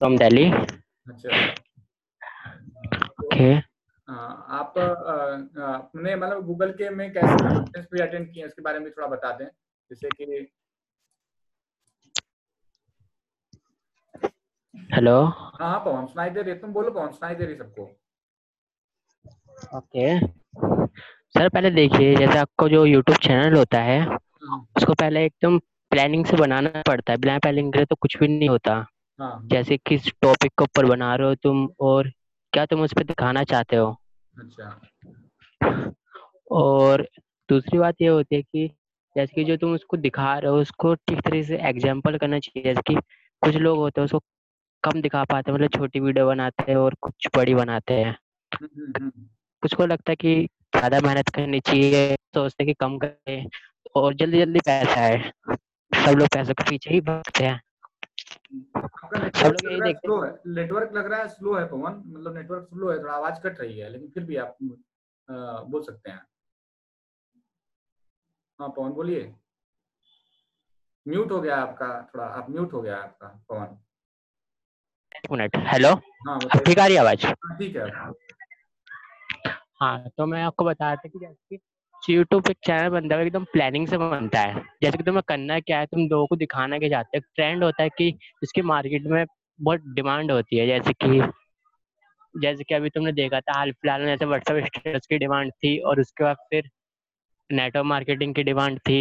from Delhi. अच्छा। Okay. आप अपने मतलब गूगल के में कैसे कॉन्फ्रेंस भी अटेंड किए उसके बारे में थोड़ा बता दें जैसे कि हेलो हाँ हाँ पवन सुनाई दे रही तुम बोलो पवन सुनाई दे रही सबको। ओके सर पहले देखिए जैसे आपको जो यूट्यूब चैनल होता है हाँ। उसको पहले एकदम प्लानिंग से बनाना पड़ता है बिना प्लानिंग करे तो कुछ भी नहीं होता। हाँ। जैसे किस टॉपिक के ऊपर बना रहे हो तुम और क्या तुम उस पर दिखाना चाहते हो? अच्छा। और दूसरी बात ये होती है कि जैसे कि जो तुम उसको दिखा रहे हो उसको ठीक तरीके से एग्ज़ाम्पल करना चाहिए। जैसे कि कुछ लोग होते हैं उसको कम दिखा पाते हैं मतलब छोटी वीडियो बनाते हैं और कुछ बड़ी बनाते हैं। हम्म, हम्म, हम्म। कुछ को लगता है कि ज़्यादा मेहनत करनी चाहिए सोचते कि कम करें और जल्दी जल्दी पैसा है सब लोग पैसों के पीछे ही भागते हैं। सब नेटवर्क लोग यही लग रहा है देखते स्लो है। नेटवर्क लग रहा है स्लो है पवन। मतलब नेटवर्क स्लो है थोड़ा आवाज़ कट रही है लेकिन फिर भी आप बोल सकते हैं। हाँ पवन बोलिए। म्यूट हो गया आपका थोड़ा आप म्यूट हो गया आपका पवन। एक मिनट हेलो हाँ ठीक आ रही है आवाज़? हाँ, ठीक है। हाँ तो मैं आपको बता रहा था कि जैसे कि यूट्यूब एक चैनल बनता है एकदम प्लानिंग से बनता है। जैसे कि तुम्हें करना क्या है, तुम लोगों को दिखाना क्या चाहते हो? ट्रेंड होता है कि इसकी मार्केट में बहुत डिमांड होती है। जैसे कि जैसे कि अभी तुमने देखा था, हाल फ़िलहाल में जैसे व्हाट्सएप स्टेटस की डिमांड थी और उसके बाद फिर नेटवर्क मार्केटिंग की डिमांड थी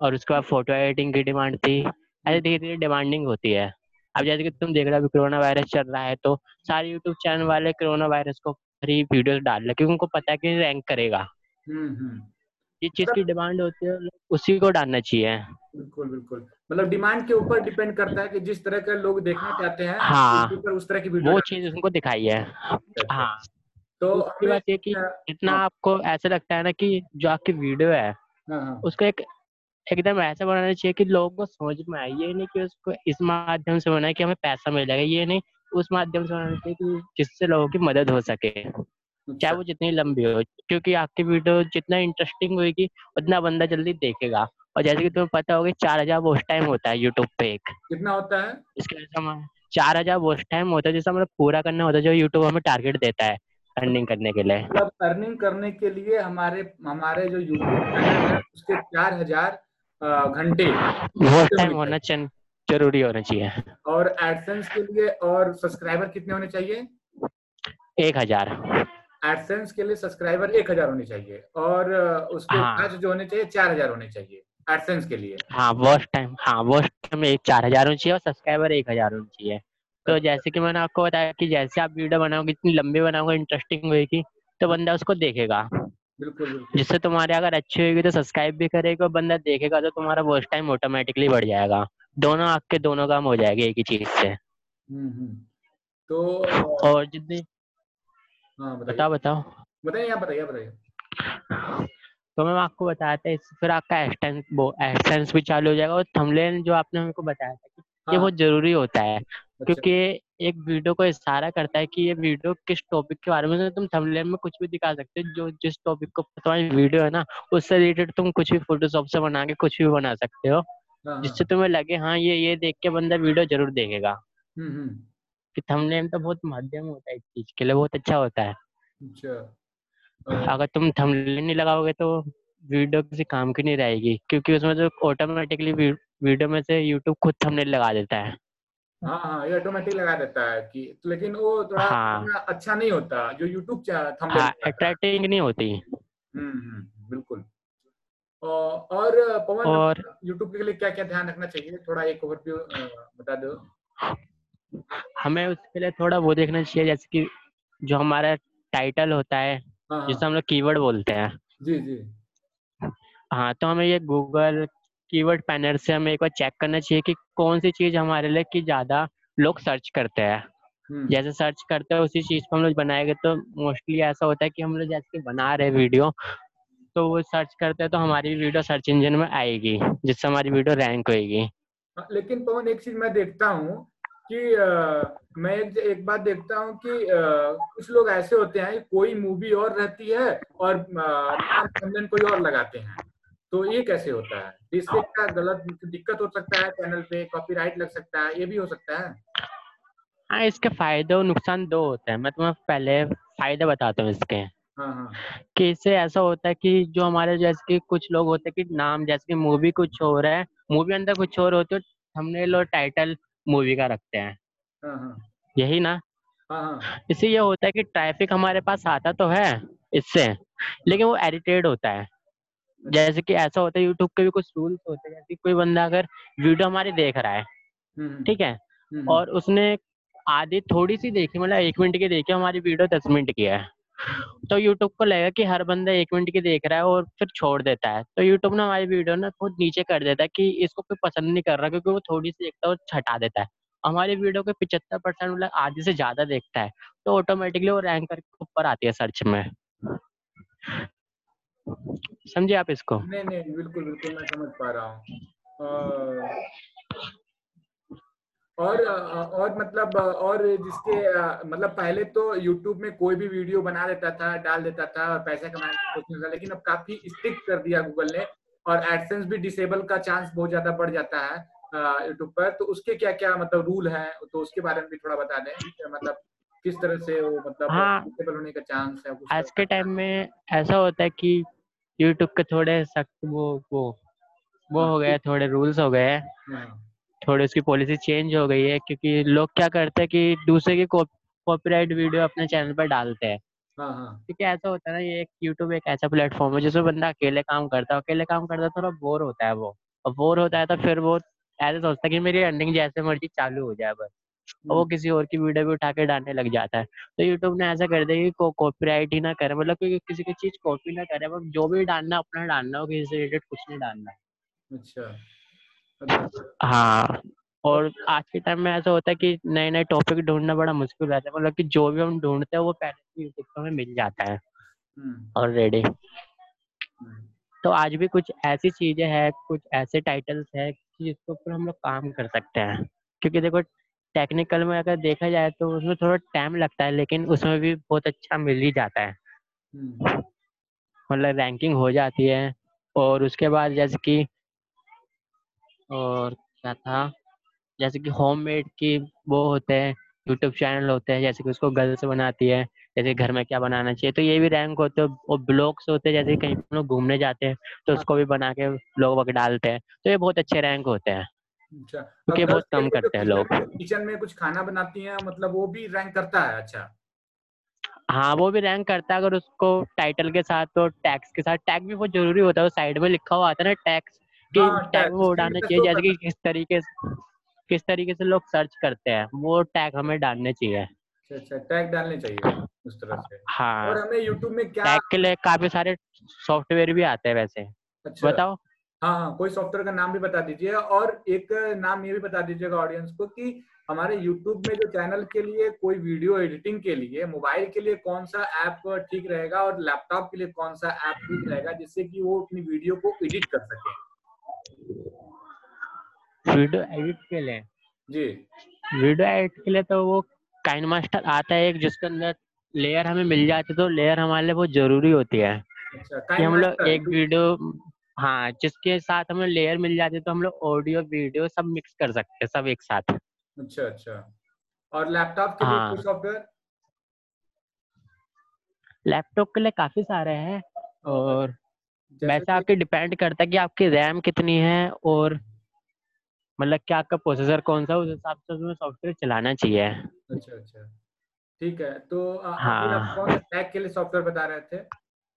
और उसके बाद फ़ोटो एडिटिंग की डिमांड थी। ऐसे धीरे धीरे डिमांडिंग होती है। अब जैसे कि तुम देख रहे हो, अभी कोरोना वायरस चल रहा है तो सारे यूट्यूब चैनल वाले कोरोना वायरस को फ्री वीडियोस डाल रहे क्योंकि उनको पता है कि रैंक करेगा। जिस चीज़ की डिमांड होती है उसी को डालना चाहिए। बिल्कुल बिल्कुल। मतलब डिमांड के ऊपर डिपेंड करता है कि जिस तरह के लोग देखना चाहते हैं हाँ। उसके ऊपर उस तरह की वीडियो वो चीज़ उनको दिखाई है। अच्छा। हाँ। तो हमें बात ये कि जितना हाँ। आपको ऐसा लगता है ना कि जो आपकी वीडियो है हाँ हाँ। उसको एक एकदम ऐसा बनाना चाहिए कि लोगों को समझ में आए। ये नहीं कि उसको इस माध्यम से बनाए कि हमें पैसा मिलेगा ये नहीं उस माध्यम से बनाना चाहिए कि जिससे लोगों की मदद हो सके। चाहे अच्छा, वो जितनी लंबी हो क्योंकि आपकी वीडियो जितना इंटरेस्टिंग होगी उतना बंदा जल्दी देखेगा। और जैसे कि तुम्हें पता होगा चार हज़ार वॉच टाइम होता है यूट्यूब पे एक। कितना होता है? इसके वजह से हमारा चार हज़ार वॉच टाइम होता है जिसे हमें पूरा करना होता है जो यूट्यूब हमें टारगेट देता है अर्निंग करने के लिए। मतलब अर्निंग करने के लिए हमारे हमारे जो यूट्यूब चैनल है उसके चार हज़ार घंटे वॉच टाइम होना चाहिए। ज़रूरी होना चाहिए। और एडसेंस के लिए और सब्सक्राइबर कितने होने चाहिए? एक हज़ार। एडसेंस के लिए सब्सक्राइबर एक हज़ार होने चाहिए और उसके हाँ। वॉच जो होने चाहिए चार हज़ार होने चाहिए एडसेंस के लिए। हाँ वॉच टाइम हाँ वॉच टाइम एक चार हज़ार होनी चाहिए और सब्सक्राइबर एक हज़ार होनी चाहिए। तो जैसे कि मैंने आपको बताया कि जैसे आप वीडियो बनाओगे इतनी लंबी बनाओगे इंटरेस्टिंग होगी तो बंदा उसको देखेगा। बिल्कुल जिससे तुम्हारे अगर अच्छी होगी तो सब्सक्राइब भी करेगा और बंदा देखेगा तो तुम्हारा वॉच टाइम ऑटोमेटिकली बढ़ जाएगा। दोनों आपके दोनों काम हो जाएँगे एक ही चीज़ से। हम्म हम्म। तो और जितनी हाँ बताओ बताओ। बताइए आप बताइए बताइए। तो मैम आपको बताया था इससे फिर आपका एडसेंस वो एडसेंस भी चालू हो जाएगा और थंबनेल जो आपने मेरे को बताया था कि ये हाँ, बहुत ज़रूरी होता है अच्छा, क्योंकि एक वीडियो को इशारा करता है कि ये वीडियो किस टॉपिक के बारे में है। तुम थंबनेल में कुछ भी दिखा सकते हो जो जिस टॉपिक को तुम्हारी वीडियो है ना उससे रिलेटेड तुम कुछ भी फोटोशॉप से बना के कुछ भी बना सकते हो हाँ, जिससे हाँ, तुम्हें लगे हाँ ये ये देख के बंदा वीडियो ज़रूर देखेगा। हम्म हम्म। कि थंबनेल तो बहुत माध्यम होता है इस चीज़ के लिए बहुत अच्छा होता है। अच्छा। अगर तुम थंबनेल नहीं लगाओगे तो वीडियो किसी काम की नहीं रहेगी क्योंकि उसमें तो ऑटोमेटिकली वीडियो में से यूट्यूब खुद थंबनेल लगा देता है। हाँ हाँ ये ऑटोमेटिक लगा देता है कि तो लेकिन वो थोड़ा हाँ। अच्छा नहीं होता जो यूट्यूब थंबनेल हाँ अट्रैक्टिंग नहीं होती। हम्म हम्म बिल्कुल। और पवन और यूट्यूब के लिए क्या क्या ध्यान रखना चाहिए? थोड़ा एक ओवरव्यू बता दो। हमें उसके लिए थोड़ा वो देखना चाहिए जैसे कि जो हमारा टाइटल होता है हाँ हाँ। जिसे हम लोग कीवर्ड बोलते हैं। जी जी। हाँ तो हमें ये गूगल कीवर्ड पैनल से हमें एक बार चेक करना चाहिए कि कौन सी चीज़ हमारे लिए कि ज़्यादा लोग सर्च करते हैं। हम्म। जैसे सर्च करते हैं उसी चीज़ को हम लोग बनाएँगे तो मोस्टली ऐसा होता है कि हम लोग जैसे बना रहे वीडियो तो वो सर्च करते हैं तो हमारी वीडियो सर्च इंजन में आएगी जिससे हमारी वीडियो रैंक होएगी। हाँ, लेकिन पवन एक चीज़ मैं देखता हूँ कि अ, मैं एक, बात देखता हूँ कि कुछ लोग ऐसे होते हैं कोई मूवी और रहती है और अ, कोई और लगाते हैं। तो ये कैसे होता है? इससे क्या गलत दिक्कत हो सकता है चैनल पे? कॉपीराइट लग सकता है? ये भी हो सकता है? हाँ इसके फ़ायदे और नुकसान दो होते हैं। मैं तुम्हें पहले फ़ायदे बताता हूँ इसके। हाँ हाँ। कि इससे ऐसा होता है कि जो हमारे जैसे कि कुछ लोग होते हैं कि नाम जैसे कि मूवी कुछ और है मूवी अंदर कुछ और होती है हमने लो टाइटल मूवी का रखते हैं। हाँ हाँ। यही ना? हाँ हाँ। इससे ये होता है कि ट्रैफ़िक हमारे पास आता तो है इससे लेकिन वो एडिटेड होता है। जैसे कि ऐसा होता है यूट्यूब के भी कुछ रूल्स होते हैं जैसे कोई बंदा अगर वीडियो हमारी देख रहा है हम्म, ठीक है? हम्म, और उसने आधी थोड़ी सी देखी मतलब एक मिनट की देखी हमारी वीडियो दस मिनट की है। तो यूट्यूब को लगेगा कि हर बंदा एक मिनट की देख रहा है और फिर छोड़ देता है। तो यूट्यूब ना हमारी वीडियो ना खुद नीचे कर देता है कि इसको कोई पसंद नहीं कर रहा क्योंकि वो थोड़ी सी देखता है और छटा देता है। हमारी वीडियो को पिछहत्तर परसेंट मतलब आधे से ज़्यादा देखता है तो ऑटोमेटिकली वो रैंक करके ऊपर आती है सर्च में। समझे आप इसको? नहीं नहीं, बिल्कुल बिल्कुल मैं समझ पा रहा हूँ। और और मतलब और जिसके मतलब पहले तो YouTube में कोई भी वीडियो बना देता था डाल देता था और पैसा कमाने की कोशिश लेकिन अब काफ़ी स्ट्रिक्ट कर दिया गूगल ने और एडसेंस भी डिसेबल का चांस बहुत ज़्यादा बढ़ जाता है यूट्यूब पर। तो उसके क्या क्या मतलब रूल है तो उसके बारे में भी थोड़ा बता दें मतलब किस तरह से वो मतलब हाँ, डिसेबल होने का चांस है आज के टाइम में ऐसा होता है कि यूट्यूब के थोड़े सख्त वो वो वो हाँ, हो गए थोड़े रूल्स हो गए। हाँ। थोड़ी उसकी पॉलिसी चेंज हो गई है क्योंकि लोग क्या करते हैं कि दूसरे की कॉपीराइट वीडियो अपने चैनल पर डालते हैं। हाँ, हाँ। क्योंकि ऐसा होता है ना ये एक यूट्यूब एक ऐसा प्लेटफॉर्म है जिसमें बंदा अकेले काम करता है अकेले काम करता है थोड़ा बोर होता है वो। और बोर होता है तो फिर वो ऐसे सोचता है कि मेरी अर्निंग जैसे मर्ज़ी चालू हो जाए बस। और वो हम्म। किसी और की वीडियो भी उठा के डालने लग जाता है। तो यूट्यूब ने ऐसा कर दिया कि को कॉपीराइट ही ना करे मतलब कि किसी की चीज़ कॉपी ना करे मतलब जो भी डालना अपना डालना हो किसी से रिलेटेड कुछ नहीं डालना। अच्छा। हाँ और आज के टाइम में ऐसा होता है कि नए नए टॉपिक ढूंढना बड़ा मुश्किल रहता है मतलब कि जो भी हम ढूंढते हैं वो पहले से यूट्यूब पर हमें मिल जाता है। ऑलरेडी हम्म। तो आज भी कुछ ऐसी चीज़ें हैं कुछ ऐसे टाइटल्स है जिसके ऊपर हम लोग काम कर सकते हैं। क्योंकि देखो टेक्निकल में अगर देखा जाए तो उसमें थोड़ा टाइम लगता है लेकिन उसमें भी बहुत अच्छा मिल ही जाता है। हम्म। मतलब रैंकिंग हो जाती है और उसके बाद जैसे कि और क्या था? जैसे कि होममेड की वो होते हैं यूट्यूब चैनल होते हैं जैसे कि उसको गर्ल्स बनाती है जैसे घर में क्या बनाना चाहिए तो ये भी रैंक होते हैं। और ब्लॉग्स होते हैं जैसे कहीं लोग घूमने जाते हैं तो उसको भी बना के लोग वगैरह डालते हैं तो ये बहुत अच्छे रैंक होते हैं। अच्छा क्योंकि बहुत कम करते हैं लोग। किचन में कुछ खाना बनाती हैं मतलब वो भी रैंक करता है अच्छा। हाँ वो भी रैंक करता है अगर उसको टाइटल के साथ तो टैक्स के साथ टैग भी बहुत ज़रूरी होता है वो साइड में लिखा हुआ आता है ना टैक्स हाँ, टैग वो उड़ाना चाहिए जैसे कि किस तरीके से किस तरीके से लोग सर्च करते हैं वो टैग हमें डालने चाहिए। अच्छा अच्छा टैग डालने चाहिए उस तरह से। हाँ। और हमें यूट्यूब में क्या टैग के लिए काफ़ी सारे सॉफ्टवेयर भी आते हैं वैसे। अच्छा। बताओ। हाँ हाँ कोई सॉफ्टवेयर का नाम भी बता दीजिए और एक नाम ये भी बता दीजिएगा ऑडियंस को कि हमारे YouTube में जो चैनल के लिए कोई वीडियो एडिटिंग के लिए मोबाइल के लिए कौन सा ऐप ठीक रहेगा और लैपटॉप के लिए कौन सा ऐप ठीक रहेगा जिससे कि वो अपनी वीडियो को एडिट कर सके। वीडियो एडिट के लिए? जी। वीडियो एडिट के लिए तो वो काइन मास्टर आता है एक जिसके अंदर लेयर हमें मिल जाती है तो लेयर हमारे लिए बहुत ज़रूरी होती है। अच्छा, कि हम लोग एक वीडियो हाँ जिसके साथ हमें लेयर मिल जाती है तो हम लोग ऑडियो वीडियो सब मिक्स कर सकते हैं सब एक साथ। अच्छा अच्छा। और लैपटॉप के हाँ. लिए सॉफ्टवेयर लैपटॉप के लिए काफ़ी सारे हैं और वैसे आपके डिपेंड करता है कि आपकी रैम कितनी है और मतलब क्या आपका प्रोसेसर कौन सा उस हिसाब से उसमें सॉफ्टवेयर चलाना चाहिए। अच्छा अच्छा। ठीक है तो हाँ। टैग के लिए सॉफ्टवेयर बता रहे थे?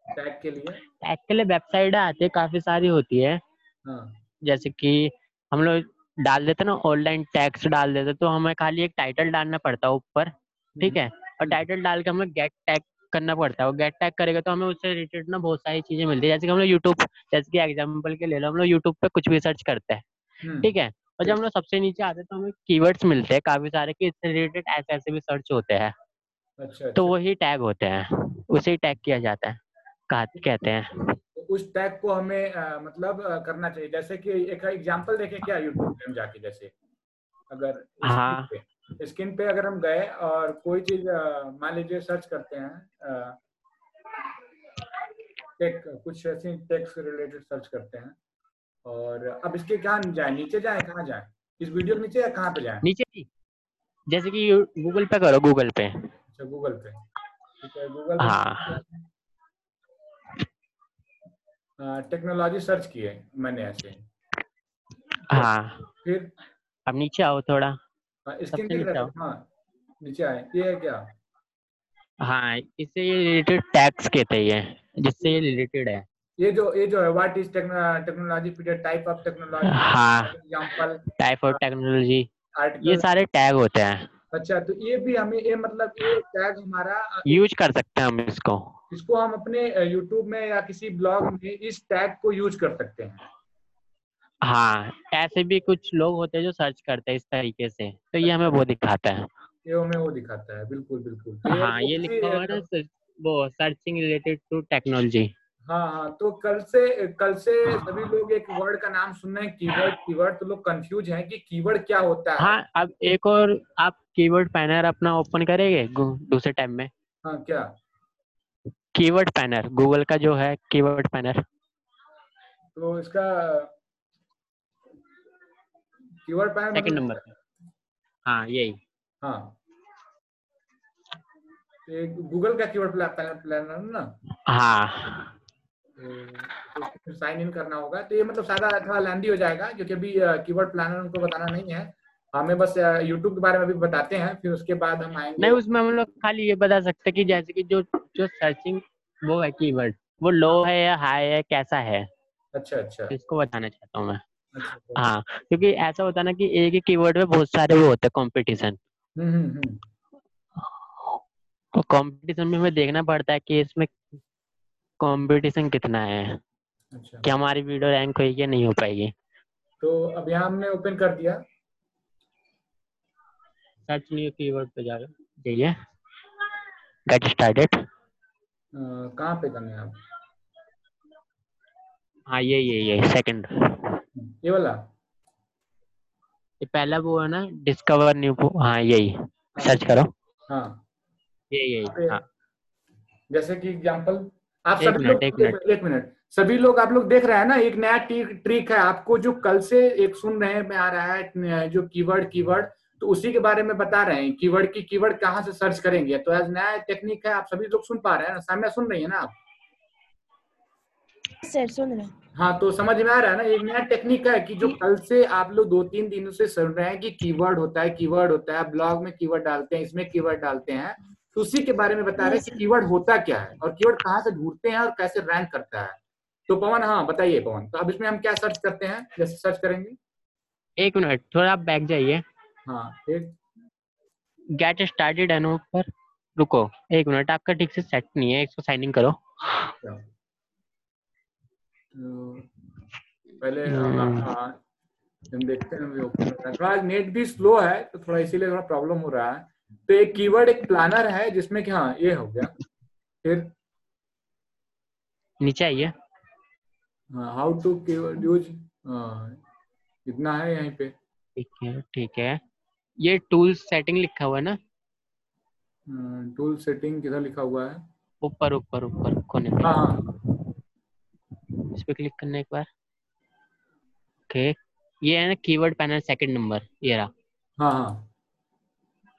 टैग के लिए? टैग के लिए वेबसाइट आती है काफ़ी सारी होती है। हाँ. जैसे कि हम लोग डाल देते ना ऑनलाइन टैक्स डाल देते तो हमें खाली एक टाइटल डालना पड़ता है ऊपर ठीक है? और टाइटल डाल के हमें गेट टैग करना पड़ता है। और गेट टैग करेगा तो हमें उससे रिलेटेड ना बहुत सारी चीज़ें मिलती है। जैसे कि हम लोग यूट्यूब जैसे कि एग्ज़ाम्पल के ले लो हम लोग यूट्यूब पे कुछ भी सर्च करते हैं। हम्म। ठीक है? और जब हम लोग सबसे नीचे आते हैं तो हमें कीवर्ड्स मिलते हैं काफ़ी सारे कि इससे रिलेटेड ऐसे ऐसे भी सर्च होते हैं। अच्छा, तो अच्छा। वही टैग होते हैं। उसे टैग किया जाता है। कहते हैं। तो उस टैग को हमें आ, मतलब आ, करना चाहिए। जैसे कि एक एग्जांपल देखें क्या यूट्यूब पे हम जाके जैसे? अगर हाँ। स्क्रीन पे अगर हम गए और कोई चीज़ मान लीजिए सर्च करते हैं टेक कुछ ऐसी टेक से रिलेटेड सर्च करते हैं और अब इसके क्या जाए? नीचे जाए कहाँ जाए? इस वीडियो के नीचे या कहाँ पे जाए? नीचे जैसे कि गूगल पे करो गूगल पे। अच्छा गूगल पे। ठीक है गूगल हाँ। टेक्नोलॉजी सर्च किए मैंने ऐसे। हाँ। फिर? अब नीचे आओ थोड़ा। रहा आओ है हाँ नीचे आए। ये है क्या? हाँ इससे ये रिलेटेड टैक्स कहते हैं जिससे ये रिलेटेड है। ये जो ये जो है what is technology period type of technology हाँ। एग्जांपल टाइप ऑफ़ टेक्नोलॉजी ये सारे टैग होते हैं। अच्छा तो ये भी हमें ये मतलब ये टैग हमारा यूज़ कर सकते हैं हम इसको। इसको हम अपने यूट्यूब में या किसी ब्लॉग में इस टैग को यूज़ कर सकते हैं। हाँ ऐसे भी कुछ लोग होते हैं जो सर्च करते हैं इस तरीके से। तो ये हमें वो दिखाता है। ये हमें वो दिखाता है बिल्कुल बिल्कुल। तो हाँ ये लिखा हुआ है ना वो सर्चिंग रिलेटेड टू टेक्नोलॉजी हाँ हाँ तो कल से कल से सभी लोग एक वर्ड का नाम सुन रहे हैं कीवर्ड कीवर्ड तो लोग कंफ्यूज हैं कि कीवर्ड क्या होता है। हाँ अब एक और आप कीवर्ड पैनर अपना ओपन करेंगे दूसरे टाइम में? हाँ क्या? कीवर्ड पैनर गूगल का जो है कीवर्ड पैनर तो इसका कीवर्ड पैनल सेकंड नंबर हाँ यही। हाँ। ये गूगल का कीवर्ड पैनल प्लानर ना? हाँ। तो साइन इन करना होगा। तो ये मतलब सारा थोड़ा लेंदी हो जाएगा क्योंकि अभी कीवर्ड प्लानर उनको बताना नहीं है। हमें बस यूट्यूब के बारे में भी बताते हैं फिर उसके बाद हम आएँगे। नहीं उसमें हम लोग खाली ये बता सकते हैं कि जैसे कि जो जो सर्चिंग वो है कीवर्ड। वो लो है या हाई है कैसा है? अच्छा अच्छा। इसको बताना चाहता हूँ मैं। हाँ क्योंकि ऐसा होता है ना कि एक ही कीवर्ड में बहुत सारे वो होते हैं कंपटीशन हम्म हम्म हम्म। तो कंपटीशन में हमें देखना पड़ता है कि इसमें कंपटीशन कितना है अच्छा। कि हमारी वीडियो रैंक होगी या नहीं हो पाएगी। तो अब यहाँ हमने ओपन कर दिया। सर्च न्यू कीवर्ड पे जा जाइए। गेट स्टार्टेड कहाँ पे करना है आप? हाँ ये ये ये सेकंड ये वाला? ये पहला वो है ना डिस्कवर न्यू हाँ यही। सर्च करो। हाँ। ये यही हाँ। जैसे कि एग्जांपल आप सभी मिनट, लोग एक एक, एक मिनट। सभी लोग आप लोग देख रहे हैं ना एक नया ट्रिक है। आपको जो कल से एक सुन रहे हैं में आ रहा है जो कीवर्ड कीवर्ड तो उसी के बारे में बता रहे हैं। कीवर्ड की कीवर्ड कहाँ से सर्च करेंगे? तो आज नया टेक्निक है आप सभी लोग सुन पा रहे हैं ना सामने सुन रही है ना आप? सर सुन रहे हैं। हाँ तो समझ में आ रहा है ना एक नया टेक्निक है कि जो कल से आप लोग दो तीन दिनों से सुन रहे हैं कि कीवर्ड होता है कीवर्ड होता है ब्लॉग में कीवर्ड डालते हैं इसमें कीवर्ड डालते हैं तो उसी के बारे में बता रहे हैं कि कीवर्ड होता क्या है और कीवर्ड कहाँ से ढूंढते हैं और कैसे रैंक करता है। तो पवन हाँ बताइए पवन तो अब इसमें हम क्या सर्च करते हैं जैसे सर्च करेंगे। एक मिनट थोड़ा आप बैक जाइए। हाँ एक गेट स्टार्टेड है ना पर। रुको एक मिनट आपका ठीक से सेट नहीं है इसको साइन इन करो। तो पहले हम्म। हाँ, हाँ, हम देखते हैं है। थोड़ा नेट भी स्लो है तो थोड़ा इसीलिए थोड़ा प्रॉब्लम हो रहा है। तो एक कीवर्ड एक प्लानर है जिसमें कि हाँ ये हो गया। फिर नीचे आइए। हाउ टू कीवर्ड यूज़ इतना है यहीं पे। ठीक है ठीक है। ये टूल्स सेटिंग लिखा हुआ है ना? टूल सेटिंग किधर लिखा हुआ है? ऊपर ऊपर ऊपर कोने पे। हाँ हाँ। इस पे क्लिक करना एक बार। ओके ये है ना कीवर्ड पैनल सेकंड नंबर ये रहा। हाँ हाँ।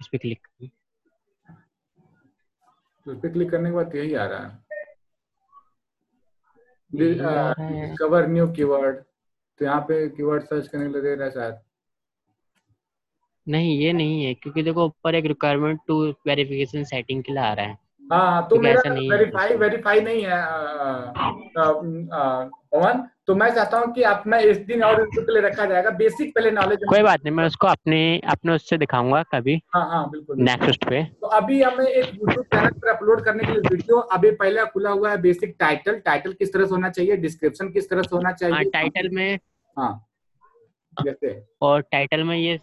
इस पे क्लिक तो पे क्लिक करने के बाद यही आ रहा है। यही आ रहा है। डिस्कवर न्यू कीवर्ड तो यहाँ पे कीवर्ड सर्च करने के लिए दे रहा है शायद। नहीं ये नहीं है क्योंकि देखो ऊपर एक रिक्वायरमेंट टू वेरिफिकेशन सेटिंग के लिए आ रहा है। हाँ हाँ तो मेरा है वेरीफाई वेरीफाई नहीं है पवन तो मैं चाहता हूँ कि आप मैं इस दिन और इस के लिए रखा जाएगा बेसिक पहले नॉलेज कोई बात नहीं मैं उसको अपने अपने उससे दिखाऊँगा कभी। हाँ हाँ बिल्कुल नेक्स्ट पे। तो अभी हमें एक यूट्यूब चैनल पर अपलोड करने के लिए वीडियो अभी पहले खुला हुआ है बेसिक टाइटल टाइटल किस तरह से होना चाहिए डिस्क्रिप्शन किस तरह से होना हाँ चाहिए टाइटल में हाँ जैसे। और टाइटल में ये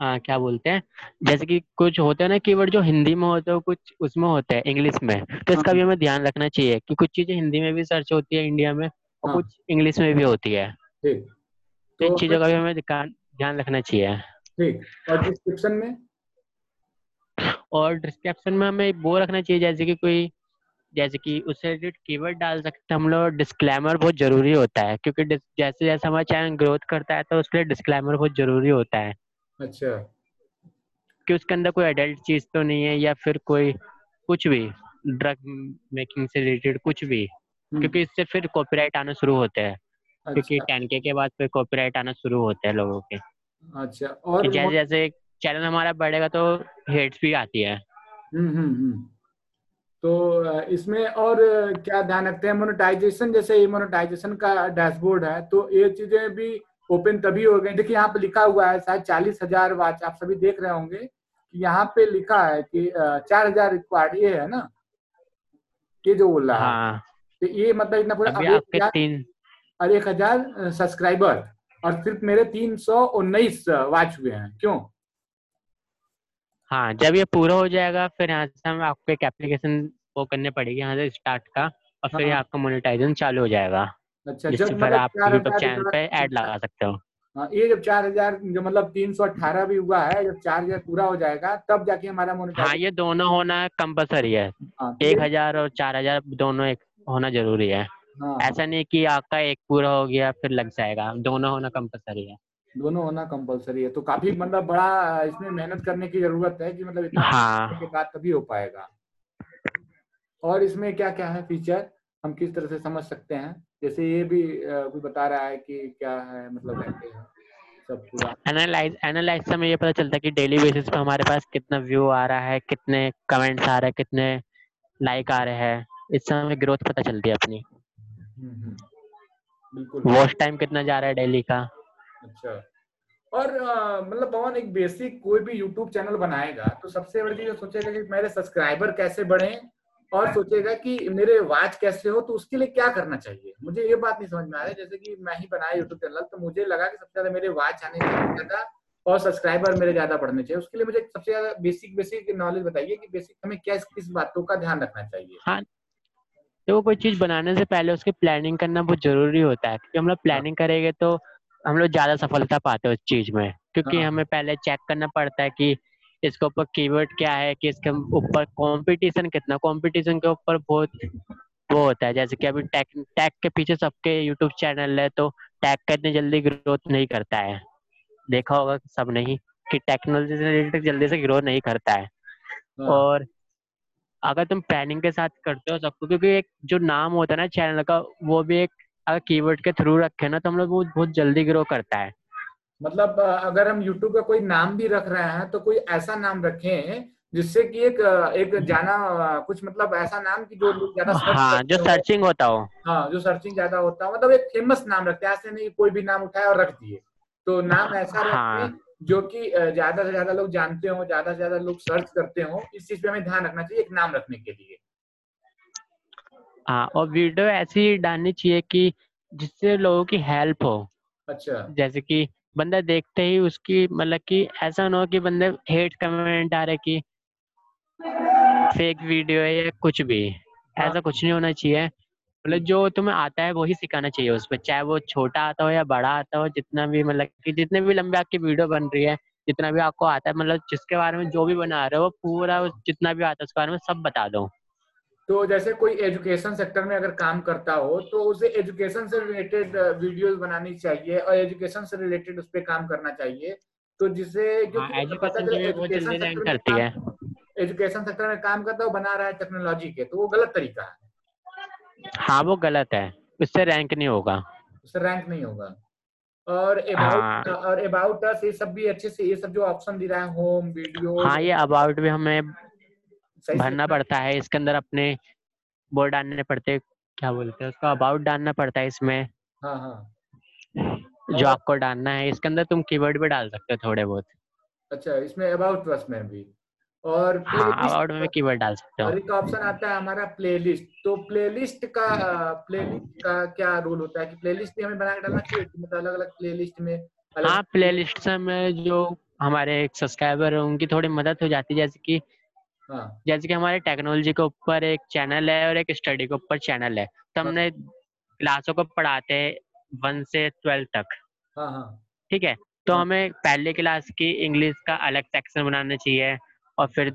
हाँ क्या बोलते हैं? जैसे कि कुछ होते हैं ना कीवर्ड जो हिंदी में होते हैं कुछ उसमें होते हैं इंग्लिश में। तो इसका भी हमें ध्यान रखना चाहिए कि कुछ चीज़ें हिंदी में भी सर्च होती है इंडिया में और हाँ। कुछ इंग्लिश में भी होती है। तो इन तो चीज़ों का भी हमें ध्यान ध्यान रखना चाहिए। ठीक। और डिस्क्रिप्शन में? और डिस्क्रिप्शन में हमें वो रखना चाहिए जैसे कि कोई जैसे कि उससे रिलेटेड कीवर्ड डाल सकते हैं हम लोग डिस्क्लेमर बहुत ज़रूरी होता है क्योंकि जैसे जैसे हमारा चैनल ग्रोथ करता है तो उसके लिए डिस्क्लेमर बहुत ज़रूरी होता है। अच्छा। कि उसके अंदर कोई अडल्ट चीज़ तो नहीं है या फिर कोई कुछ भी ड्रग मेकिंग से रिलेटेड कुछ भी। हम्म, क्योंकि इससे फिर कॉपीराइट आना शुरू होते हैं। क्योंकि अच्छा। टेन के के बाद फिर कॉपीराइट आना शुरू होते हैं लोगों के। अच्छा और जैसे जैसे चैनल हमारा बढ़ेगा तो हेट्स भी आती है। हम्म हम्म हम्म। तो इसमें और क्या ध्यान रखते हैं? मोनेटाइजेशन जैसे ये मोनेटाइजेशन का डैशबोर्ड है तो ये चीज़ें भी ओपन तभी हो गए। देखिए यहाँ पे लिखा हुआ है शायद चालीस हज़ार वाच आप सभी देख रहे होंगे कि यहाँ पे लिखा है कि चार हज़ार रिक्वायर्ड ये है ना? ये जो बोल रहा है। हाँ। तो ये मतलब इतना पूरा और एक हज़ार सब्सक्राइबर और सिर्फ़ मेरे तीन सौ उन्नीस वाच हुए हैं। क्यों? हाँ जब ये पूरा हो जाएगा फिर यहाँ से हम आपको एक एप्लीकेशन वो करने पड़ेगी यहाँ से स्टार्ट का और फिर हाँ। आपका मोनेटाइजेशन चालू हो जाएगा। अच्छा जब मतलब आप चार यूट्यूब चैनल पे ऐड लगा सकते हो। हाँ, ये जब चार हज़ार जो मतलब तीन सौ अठारह भी हुआ है जब चार हज़ार पूरा हो जाएगा तब जाके हमारा हाँ ये दोनों होना कंपलसरी है। हाँ तो एक हज़ार और चार हज़ार दोनों एक होना ज़रूरी है। हाँ ऐसा नहीं कि आपका एक पूरा हो गया फिर लग जाएगा। दोनों होना कंपलसरी है। दोनों होना कंपलसरी है तो काफ़ी मतलब बड़ा इसमें मेहनत करने की ज़रूरत है कि मतलब इतना हाँ। के बाद तभी हो पाएगा। और इसमें क्या क्या है फीचर हम किस तरह से समझ सकते हैं? जैसे ये भी कोई बता रहा है कि क्या है मतलब कैसे है सब पूरा। एनालाइज एनालाइज से हमें ये पता चलता है कि डेली बेसिस पे हमारे पास कितना व्यू आ रहा है कितने कमेंट्स आ रहे हैं कितने लाइक आ रहे हैं इससे हमें ग्रोथ पता चलती है अपनी। हम्म, हम्म, बिल्कुल। वॉच टाइम कितना जा रहा है डेली का। अच्छा। और मतलब पवन एक बेसिक कोई भी यूट्यूब चैनल बनाएगा तो सबसे बड़ी चीज़ सोचेगा कि मेरे सब्सक्राइबर कैसे बढ़े और सोचेगा कि मेरे वाच कैसे हो तो उसके लिए क्या करना चाहिए? मुझे ये बात नहीं समझ में आ रही जैसे कि मैं ही बनाया यूट्यूब चैनल तो मुझे लगा कि सबसे ज़्यादा मेरे वाच आने चाहिए ज़्यादा और सब्सक्राइबर मेरे ज़्यादा बढ़ने चाहिए। उसके लिए मुझे सबसे ज़्यादा बेसिक बेसिक नॉलेज बताइए कि बेसिक हमें क्या किस बातों का ध्यान रखना चाहिए? हाँ। तो कोई चीज़ बनाने से पहले उसकी प्लानिंग करना बहुत ज़रूरी होता है क्योंकि हम लोग प्लानिंग करेंगे तो हम लोग ज़्यादा सफलता पाते हैं उस चीज़ में क्योंकि हाँ। हमें पहले चेक करना पड़ता है कि इसके ऊपर कीवर्ड क्या है कि इसके ऊपर कंपटीशन कितना कंपटीशन के ऊपर बहुत वो होता है। जैसे कि अभी टैग टैग के पीछे सबके यूट्यूब चैनल है तो टैग का इतनी जल्दी ग्रोथ नहीं करता है। देखा होगा सब नहीं कि टेक्नोलॉजी से रिलेटेड जल्दी से ग्रो नहीं करता है। हाँ, और अगर तुम प्लानिंग के साथ करते हो सबको क्योंकि एक जो नाम होता है ना चैनल का वो भी एक अगर कीवर्ड के थ्रू रखे ना तो हम लोग बहुत जल्दी ग्रो करता है। मतलब अगर हम यूट्यूब का कोई नाम भी रख रहे हैं तो कोई ऐसा नाम रखें जिससे कि एक एक जाना कुछ मतलब ऐसा नाम की जो लोग ज़्यादा हाँ जो सर्चिंग होता हो। हाँ जो सर्चिंग ज़्यादा होता है। मतलब एक फ़ेमस नाम रखते हैं ऐसे नहीं कोई भी नाम उठाए और रख दिए। तो नाम ऐसा हाँ। जो कि ज़्यादा से ज़्यादा लोग जानते हो ज़्यादा से ज़्यादा लोग सर्च करते हो इस चीज़ पे हमें ध्यान रखना चाहिए एक नाम रखने के लिए। हाँ और वीडियो ऐसी डालनी चाहिए कि जिससे लोगों की हेल्प हो। अच्छा। जैसे कि बंदा देखते ही उसकी मतलब कि ऐसा ना हो कि बंदे हेट कमेंट आ रहे कि फेक वीडियो है या कुछ भी हाँ। ऐसा कुछ नहीं होना चाहिए। मतलब जो तुम्हें आता है वही सिखाना चाहिए उस पर चाहे वो छोटा आता हो या बड़ा आता हो जितना भी मतलब कि जितने भी लंबे आपकी वीडियो बन रही है जितना भी आपको आता है मतलब जिसके बारे में जो भी बना रहे हो पूरा जितना भी आता है उसके बारे में सब बता दो। तो जैसे कोई एजुकेशन सेक्टर में अगर काम करता हो तो उसे एजुकेशन से रिलेटेड वीडियोस बनानी चाहिए और एजुकेशन से रिलेटेड उस पर काम करना चाहिए। तो जिससे हाँ एजुकेशन सेक्टर में काम एजुकेशन सेक्टर में काम करता है बना रहा है टेक्नोलॉजी के तो वो गलत तरीका है। हाँ वो गलत है। उससे रैंक नहीं होगा। उससे रैंक नहीं होगा। और हाँ। अबाउट और अबाउट अस ये सब भी अच्छे से ये सब जो ऑप्शन दे रहा है होम वीडियो हाँ ये अबाउट भी हमें भरना पड़ता है इसके अंदर अपने वो डालने पड़ते क्या बोलते हैं उसका अबाउट डालना पड़ता है इसमें। हाँ हाँ। जो आपको डालना है इसके अंदर तुम कीवर्ड भी डाल सकते हो थोड़े बहुत अच्छा इसमें अबाउट अस में भी। और हाँ अबाउट में कीवर्ड डाल सकते हो। और एक ऑप्शन आता है हमारा प्लेलिस्ट तो प्लेलिस्ट का प्लेलिस्ट का क्या रोल होता है कि प्लेलिस्ट भी हमें बना के डालना चाहिए मतलब अलग अलग प्लेलिस्ट में हाँ प्लेलिस्ट में जो हमारे सब्सक्राइबर है उनकी थोड़ी मदद हो जाती है जैसे कि हाँ। जैसे कि हमारे टेक्नोलॉजी के ऊपर एक चैनल है और एक स्टडी के ऊपर चैनल है। तो हमने क्लासों को पढ़ाते हैं वन से ट्वेल्थ तक। हाँ हाँ। ठीक है? तो हाँ। हमें पहले क्लास की इंग्लिश का अलग सेक्शन बनाना चाहिए और फिर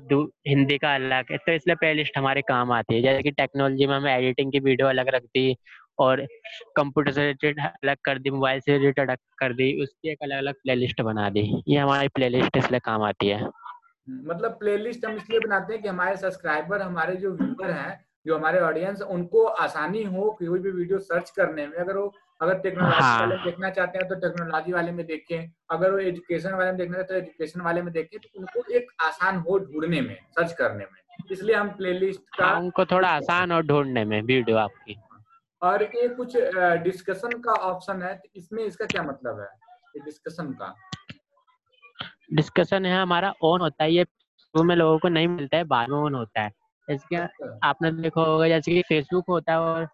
हिंदी का अलग। है तो इसलिए प्ले लिस्ट हमारे काम आती है। जैसे कि टेक्नोलॉजी में हमें एडिटिंग की वीडियो अलग रख दी और कंप्यूटर से रिलेटेड अलग कर दी मोबाइल से रिलेटेड अलग कर दी उसकी एक अलग अलग प्ले लिस्ट बना दी। ये हमारी प्ले लिस्ट इसलिए काम आती है। मतलब प्लेलिस्ट हम इसलिए बनाते हैं कि हमारे सब्सक्राइबर हमारे जो व्यूअर हैं जो हमारे ऑडियंस उनको आसानी हो कोई भी वीडियो सर्च करने में। अगर वो अगर टेक्नोलॉजी हाँ। वाले देखना चाहते हैं तो टेक्नोलॉजी वाले में देखें। अगर वो एजुकेशन वाले में देखना चाहते हैं तो एजुकेशन वाले में देखें। तो उनको एक आसान हो ढूँढने में सर्च करने में। इसलिए हम प्लेलिस्ट का हाँ उनको थोड़ा आसान और ढूँढने में वीडियो आपकी। और ये कुछ डिस्कशन का ऑप्शन है। तो इसमें इसका क्या मतलब है? डिस्कशन का। डिस्कशन है हमारा ऑन होता है ये शुरू में लोगों को नहीं मिलता है बाद में ऑन होता है इसके अच्छा, आपने देखा होगा जैसे कि फेसबुक होता है और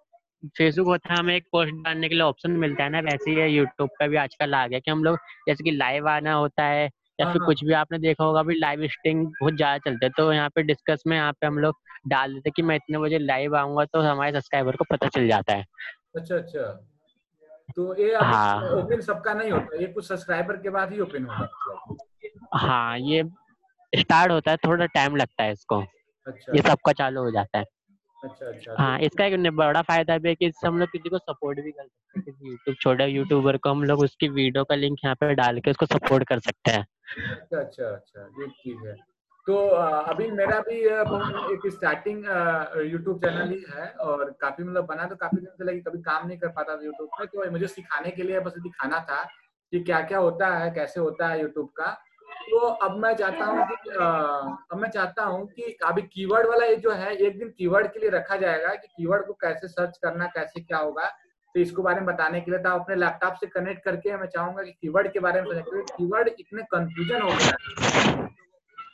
फेसबुक होता है हमें एक पोस्ट डालने के लिए ऑप्शन मिलता है ना वैसे ही यूट्यूब पे भी आजकल आ गया कि हम लोग जैसे कि लाइव आना होता है या हाँ, फिर हाँ। कुछ भी आपने देखा होगा अभी लाइव स्ट्रीम बहुत ज़्यादा चलते हैं तो यहाँ पे डिस्कस में यहाँ पे हम लोग डाल देते हैं कि मैं इतने बजे लाइव आऊँगा तो हमारे सब्सक्राइबर को पता चल जाता है अच्छा अच्छा तो ये हाँ। ओपन सबका नहीं होता ये कुछ सब्सक्राइबर के बाद ही ओपन होगा मतलब। हाँ ये स्टार्ट होता है थोड़ा टाइम लगता है इसको। अच्छा। ये सबका चालू हो जाता है। अच्छा अच्छा हाँ इसका एक बड़ा फ़ायदा भी है कि इससे हम लोग किसी को सपोर्ट भी कर सकते हैं। किसी यूट्यूब छोटे यूट्यूबर को हम लोग उसकी वीडियो का लिंक यहाँ पे डाल के उसको सपोर्ट कर सकते हैं। अच्छा अच्छा अच्छा ये ठीक है। तो अभी मेरा भी एक स्टार्टिंग यूट्यूब चैनल ही है और काफ़ी मतलब बना तो काफ़ी दिन से लगी कभी काम नहीं कर पाता था यूट्यूब पे तो मुझे सिखाने के लिए बस दिखाना था कि क्या क्या होता है कैसे होता है यूट्यूब का। तो अब मैं चाहता हूँ कि अब मैं चाहता हूँ कि अभी कीवर्ड वाला ये जो है एक दिन कीवर्ड के लिए रखा जाएगा कि कीवर्ड को कैसे सर्च करना कैसे क्या होगा। तो इसको बारे में बताने के लिए तो अपने लैपटॉप से कनेक्ट करके मैं चाहूँगा कि कीवर्ड के बारे में कीवर्ड इतने कंफ्यूजन हो गया है।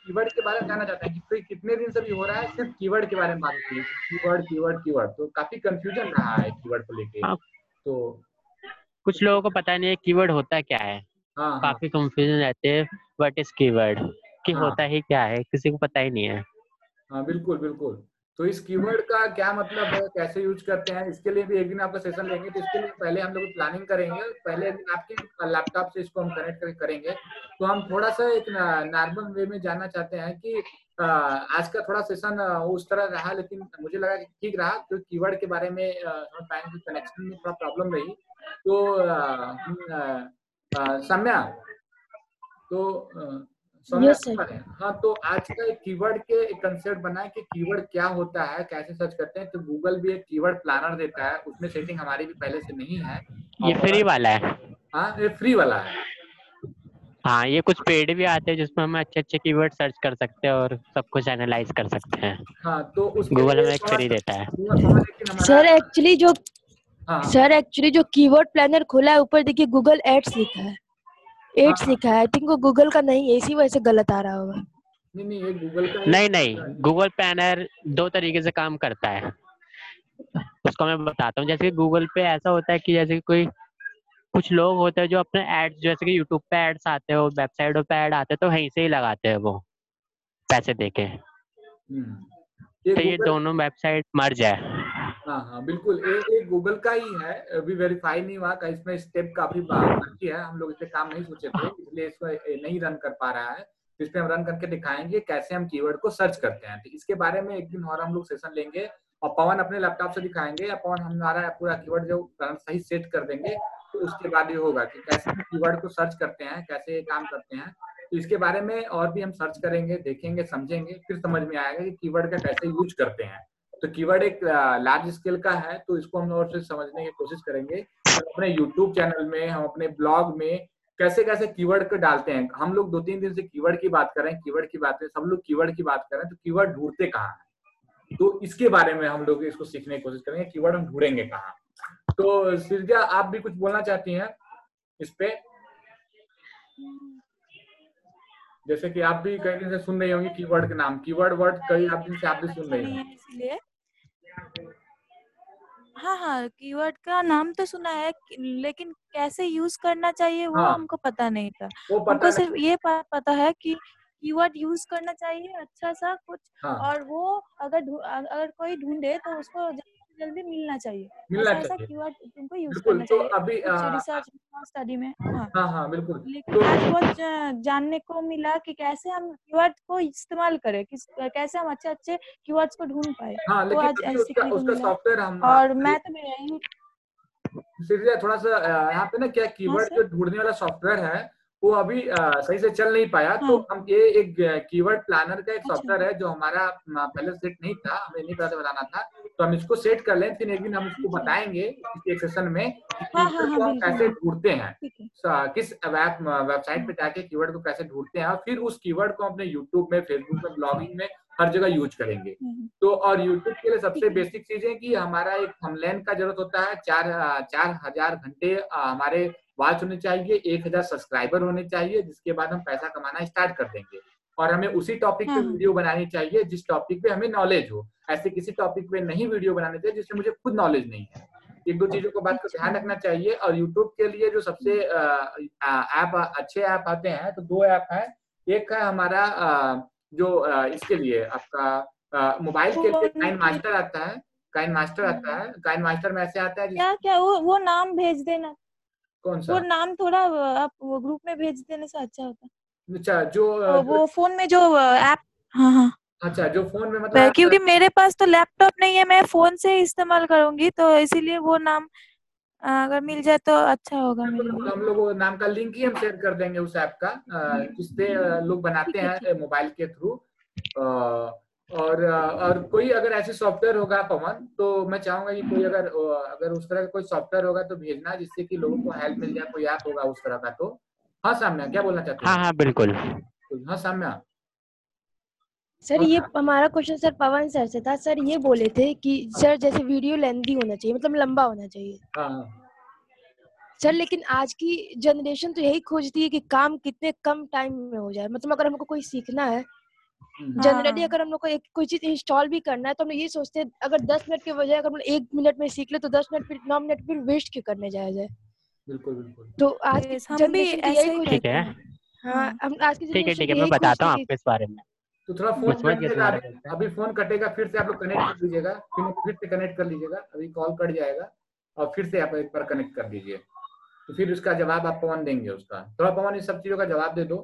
कीवर्ड के बारे में जानना चाहते हैं कि कितने दिन से भी हो रहा है सिर्फ़ कीवर्ड के बारे में बात होती है। कीवर्ड कीवर्ड कीवर्ड तो काफ़ी कंफ्यूजन रहा है कीवर्ड को लेके। तो कुछ लोगों को पता नहीं है कीवर्ड होता क्या है। हाँ हाँ। काफ़ी कंफ्यूजन रहते हैं व्हाट इज़ कीवर्ड कि हाँ। होता ही क्या है किसी को पता ही नहीं है। हाँ बिल्कुल बिल्कुल। तो इस कीवर्ड का क्या मतलब है कैसे यूज़ करते हैं इसके लिए भी एक दिन आपका सेशन लेंगे तो इसके लिए पहले हम लोग प्लानिंग करेंगे पहले दिन आपके लैपटॉप से इसको हम कनेक्ट करेंगे। तो हम थोड़ा सा एक नॉर्मल वे में जानना चाहते हैं कि आज का थोड़ा सेशन उस तरह रहा लेकिन मुझे लगा कि ठीक रहा तो कीवर्ड के बारे में पाएँगे कनेक्शन में थोड़ा प्रॉब्लम रही। तो सम्या? तो सम्या. हाँ। तो आज का एक कीवर्ड के एक कंसेप्ट बना है कि कीवर्ड क्या होता है कैसे सर्च करते हैं तो गूगल भी एक कीवर्ड प्लानर देता है उसमें सेटिंग हमारी भी पहले से नहीं है। ये फ्री वाला है। हाँ ये फ्री वाला है। हाँ ये कुछ पेड भी आते हैं जिसमें हम अच्छे अच्छे कीवर्ड सर्च कर सकते हैं और सब कुछ एनालाइज कर सकते हैं। हाँ तो गूगल हमें एक फ्री देता है। सर एक्चुअली जो सर एक्चुअली जो कीवर्ड प्लानर खोला है ऊपर देखिए गूगल एड्स लिखा है। एड्स हाँ। लिखा है। आई थिंक वो गूगल का नहीं है इसी वजह से गलत आ रहा होगा। नहीं नहीं ये गूगल का नहीं नहीं गूगल प्लानर दो तरीके से काम करता है। उसको मैं बताता हूँ जैसे गूगल पे ऐसा होता है कि जैसे कोई कुछ लोग होते हैं जो अपने एड्स जैसे कि यूट्यूब पे एड्स आते हैं वेबसाइटों पे ऐड आते हैं तो वहीं से ही लगाते हैं वो पैसे देके। हम्म। तो ये दोनों वेबसाइट मर्ज है। हाँ हाँ बिल्कुल। ये ये गूगल का ही है अभी वेरीफाई नहीं हुआ का इसमें स्टेप काफ़ी बाकी है हम लोग इस काम नहीं सोचे थे इसलिए इसको नहीं रन कर पा रहा है तो इस पे हम रन करके दिखाएँगे कैसे हम कीवर्ड को सर्च करते हैं। तो इसके बारे में एक दिन और हम लोग सेशन लेंगे और पवन अपने लैपटॉप से दिखाएँगे या पवन हमारा पूरा कीवर्ड जो सही सेट कर देंगे तो उसके बाद ये होगा कि कैसे हम कीवर्ड को सर्च करते हैं कैसे ये काम करते हैं। तो इसके बारे में और भी हम सर्च करेंगे देखेंगे समझेंगे फिर समझ में आएगा कि कीवर्ड का कैसे यूज़ करते हैं। तो कीवर्ड एक लार्ज स्केल का है तो इसको हम और से समझने की कोशिश करेंगे। हम अपने यूट्यूब चैनल में, हम अपने ब्लॉग में कैसे कैसे कीवर्ड को डालते हैं। हम लोग दो तीन दिन से कीवर्ड की बात कर रहे हैं कीवर्ड की बात, सब लोग कीवर्ड की बात कर रहे हैं तो कीवर्ड ढूंढते कहाँ है? तो इसके बारे में हम लोग इसको सीखने की कोशिश करेंगे कीवर्ड हम ढूंढेंगे कहाँ तो सिरजा आप भी कुछ बोलना चाहती हैं इस पे? जैसे कि आप भी कई दिन से सुन रही होंगी कीवर्ड के नाम। कीवर्ड वर्ड कई आप दिन से आप भी सुन रही होंगी। है हाँ हाँ कीवर्ड का नाम तो सुना है लेकिन कैसे यूज़ करना चाहिए वो हाँ। हमको पता नहीं था। पता हमको सिर्फ़ ये पता है कि कीवर्ड यूज़ करना चाहिए अच्छा सा कुछ हाँ। और वो अगर अगर कोई ढूंढे तो उसको जल्दी मिलना चाहिए। मिलना ऐसा चाहिए। कीवर्ड तुमको यूज़ करना तो चाहिए अभी रिसर्च स्टडी में? हाँ। हाँ हाँ बिल्कुल। लेकिन तो आज बहुत जानने को मिला कि कैसे हम कीवर्ड को इस्तेमाल करें किस कैसे हम अच्छे अच्छे कीवर्ड्स को ढूंढ पाए। हाँ वो आज ऐसे उसका उसका सॉफ्टवेयर हम और मैं तो यही थोड़ा सा यहाँ पे ना क्या कीवर्ड सर। जो ढूँढने वाला सॉफ्टवेयर है वो अभी सही से चल नहीं पाया। तो हाँ। हम ये एक कीवर्ड प्लानर का एक अच्छा। सॉफ्टवेयर है जो हमारा पहले सेट नहीं था हमें नहीं पता बनाना था। तो हम इसको सेट कर लें फिर एक दिन हम इसको बताएँगे एक सेशन में कि हाँ, हाँ, को हम कैसे ढूंढते हैं। है। किस वेबसाइट पे जाके कीवर्ड को कैसे ढूंढते हैं और फिर उस कीवर्ड को अपने यूट्यूब में फेसबुक में ब्लॉगिंग में हर जगह यूज़ करेंगे। हम्म, तो और यूट्यूब के लिए सबसे बेसिक चीज़ है। कि हमारा एक थंबनेल का ज़रूरत होता है चार चार हज़ार घंटे हमारे वॉच होने चाहिए एक हज़ार सब्सक्राइबर होने चाहिए जिसके बाद हम पैसा कमाना स्टार्ट कर देंगे। और हमें उसी टॉपिक पे हाँ, हाँ। वीडियो बनानी चाहिए जिस टॉपिक पे हमें नॉलेज हो। ऐसे किसी टॉपिक पे नहीं वीडियो बनाने चाहिए जिसमें मुझे खुद नॉलेज नहीं है। एक दो चीज़ों को बात का ध्यान रखना चाहिए और यूट्यूब के लिए जो सबसे ऐप अच्छे ऐप आते हैं तो दो ऐप है। एक है हमारा जो इसके लिए आपका मोबाइल के लिए काइन मास्टर आता है। काइन मास्टर आता है। काइन मास्टर में ऐसे आता है क्या क्या वो वो नाम भेज देना। कौन सा? वो नाम थोड़ा आप वो ग्रुप में भेज देने से अच्छा होता। अच्छा जो वो- वो फ़ोन में जो ऐप हाँ हाँ। अच्छा जो फ़ोन में मतलब क्योंकि मेरे पास तो लैपटॉप नहीं है मैं फ़ोन से इस्तेमाल करूँगी तो इसीलिए वो नाम अगर मिल जाए तो अच्छा होगा हम लोग वो नाम का लिंक ही हम शेयर कर देंगे उस ऐप का जिससे अ, लोग बनाते हैं मोबाइल के थ्रू और और कोई अगर ऐसे सॉफ्टवेयर होगा पवन तो मैं चाहूँगा कि कोई अगर अगर उस तरह का कोई सॉफ्टवेयर होगा तो भेजना जिससे कि लोगों को हेल्प मिल जाए कोई ऐप होगा उस तरह का तो। हाँ साम्या क्या बोलना चाहते हाँ? हैं हाँ बिल्कुल। हाँ साम्या। सर ये हमारा क्वेश्चन सर पवन सर से था। सर ये बोले थे कि सर जैसे वीडियो लेंथी होना चाहिए मतलब लंबा होना चाहिए। हाँ हाँ। सर लेकिन आज की जनरेशन तो यही खोजती है कि काम कितने कम टाइम में हो जाए। मतलब अगर हमको कोई सीखना है जनरली हाँ। अगर हम लोग को एक कोई चीज़ इंस्टॉल भी करना है तो हम लोग ये सोचते हैं अगर दस मिनट के बजाय अगर हम लोग एक मिनट में सीख ले तो दस मिनट फिर नौ मिनट फिर वेस्ट क्यों करने जाया जाए? बिल्कुल बिल्कुल। तो आज जनरेशन तो यही ही ठीक है। हाँ। हम आज की ठीक है ठीक है तो मैं बताता हूँ आपको इस बारे में। तो थोड़ा फ़ोन अभी फ़ोन कटेगा फिर से आप लोग कनेक्ट कर लीजिएगा फिर फिर से कनेक्ट कर लीजिएगा। अभी कॉल कट जाएगा और फिर से आप एक बार कनेक्ट कर लीजिए तो फिर उसका जवाब आप पवन देंगे उसका। थोड़ा पवन इस सब चीज़ों का जवाब दे दो।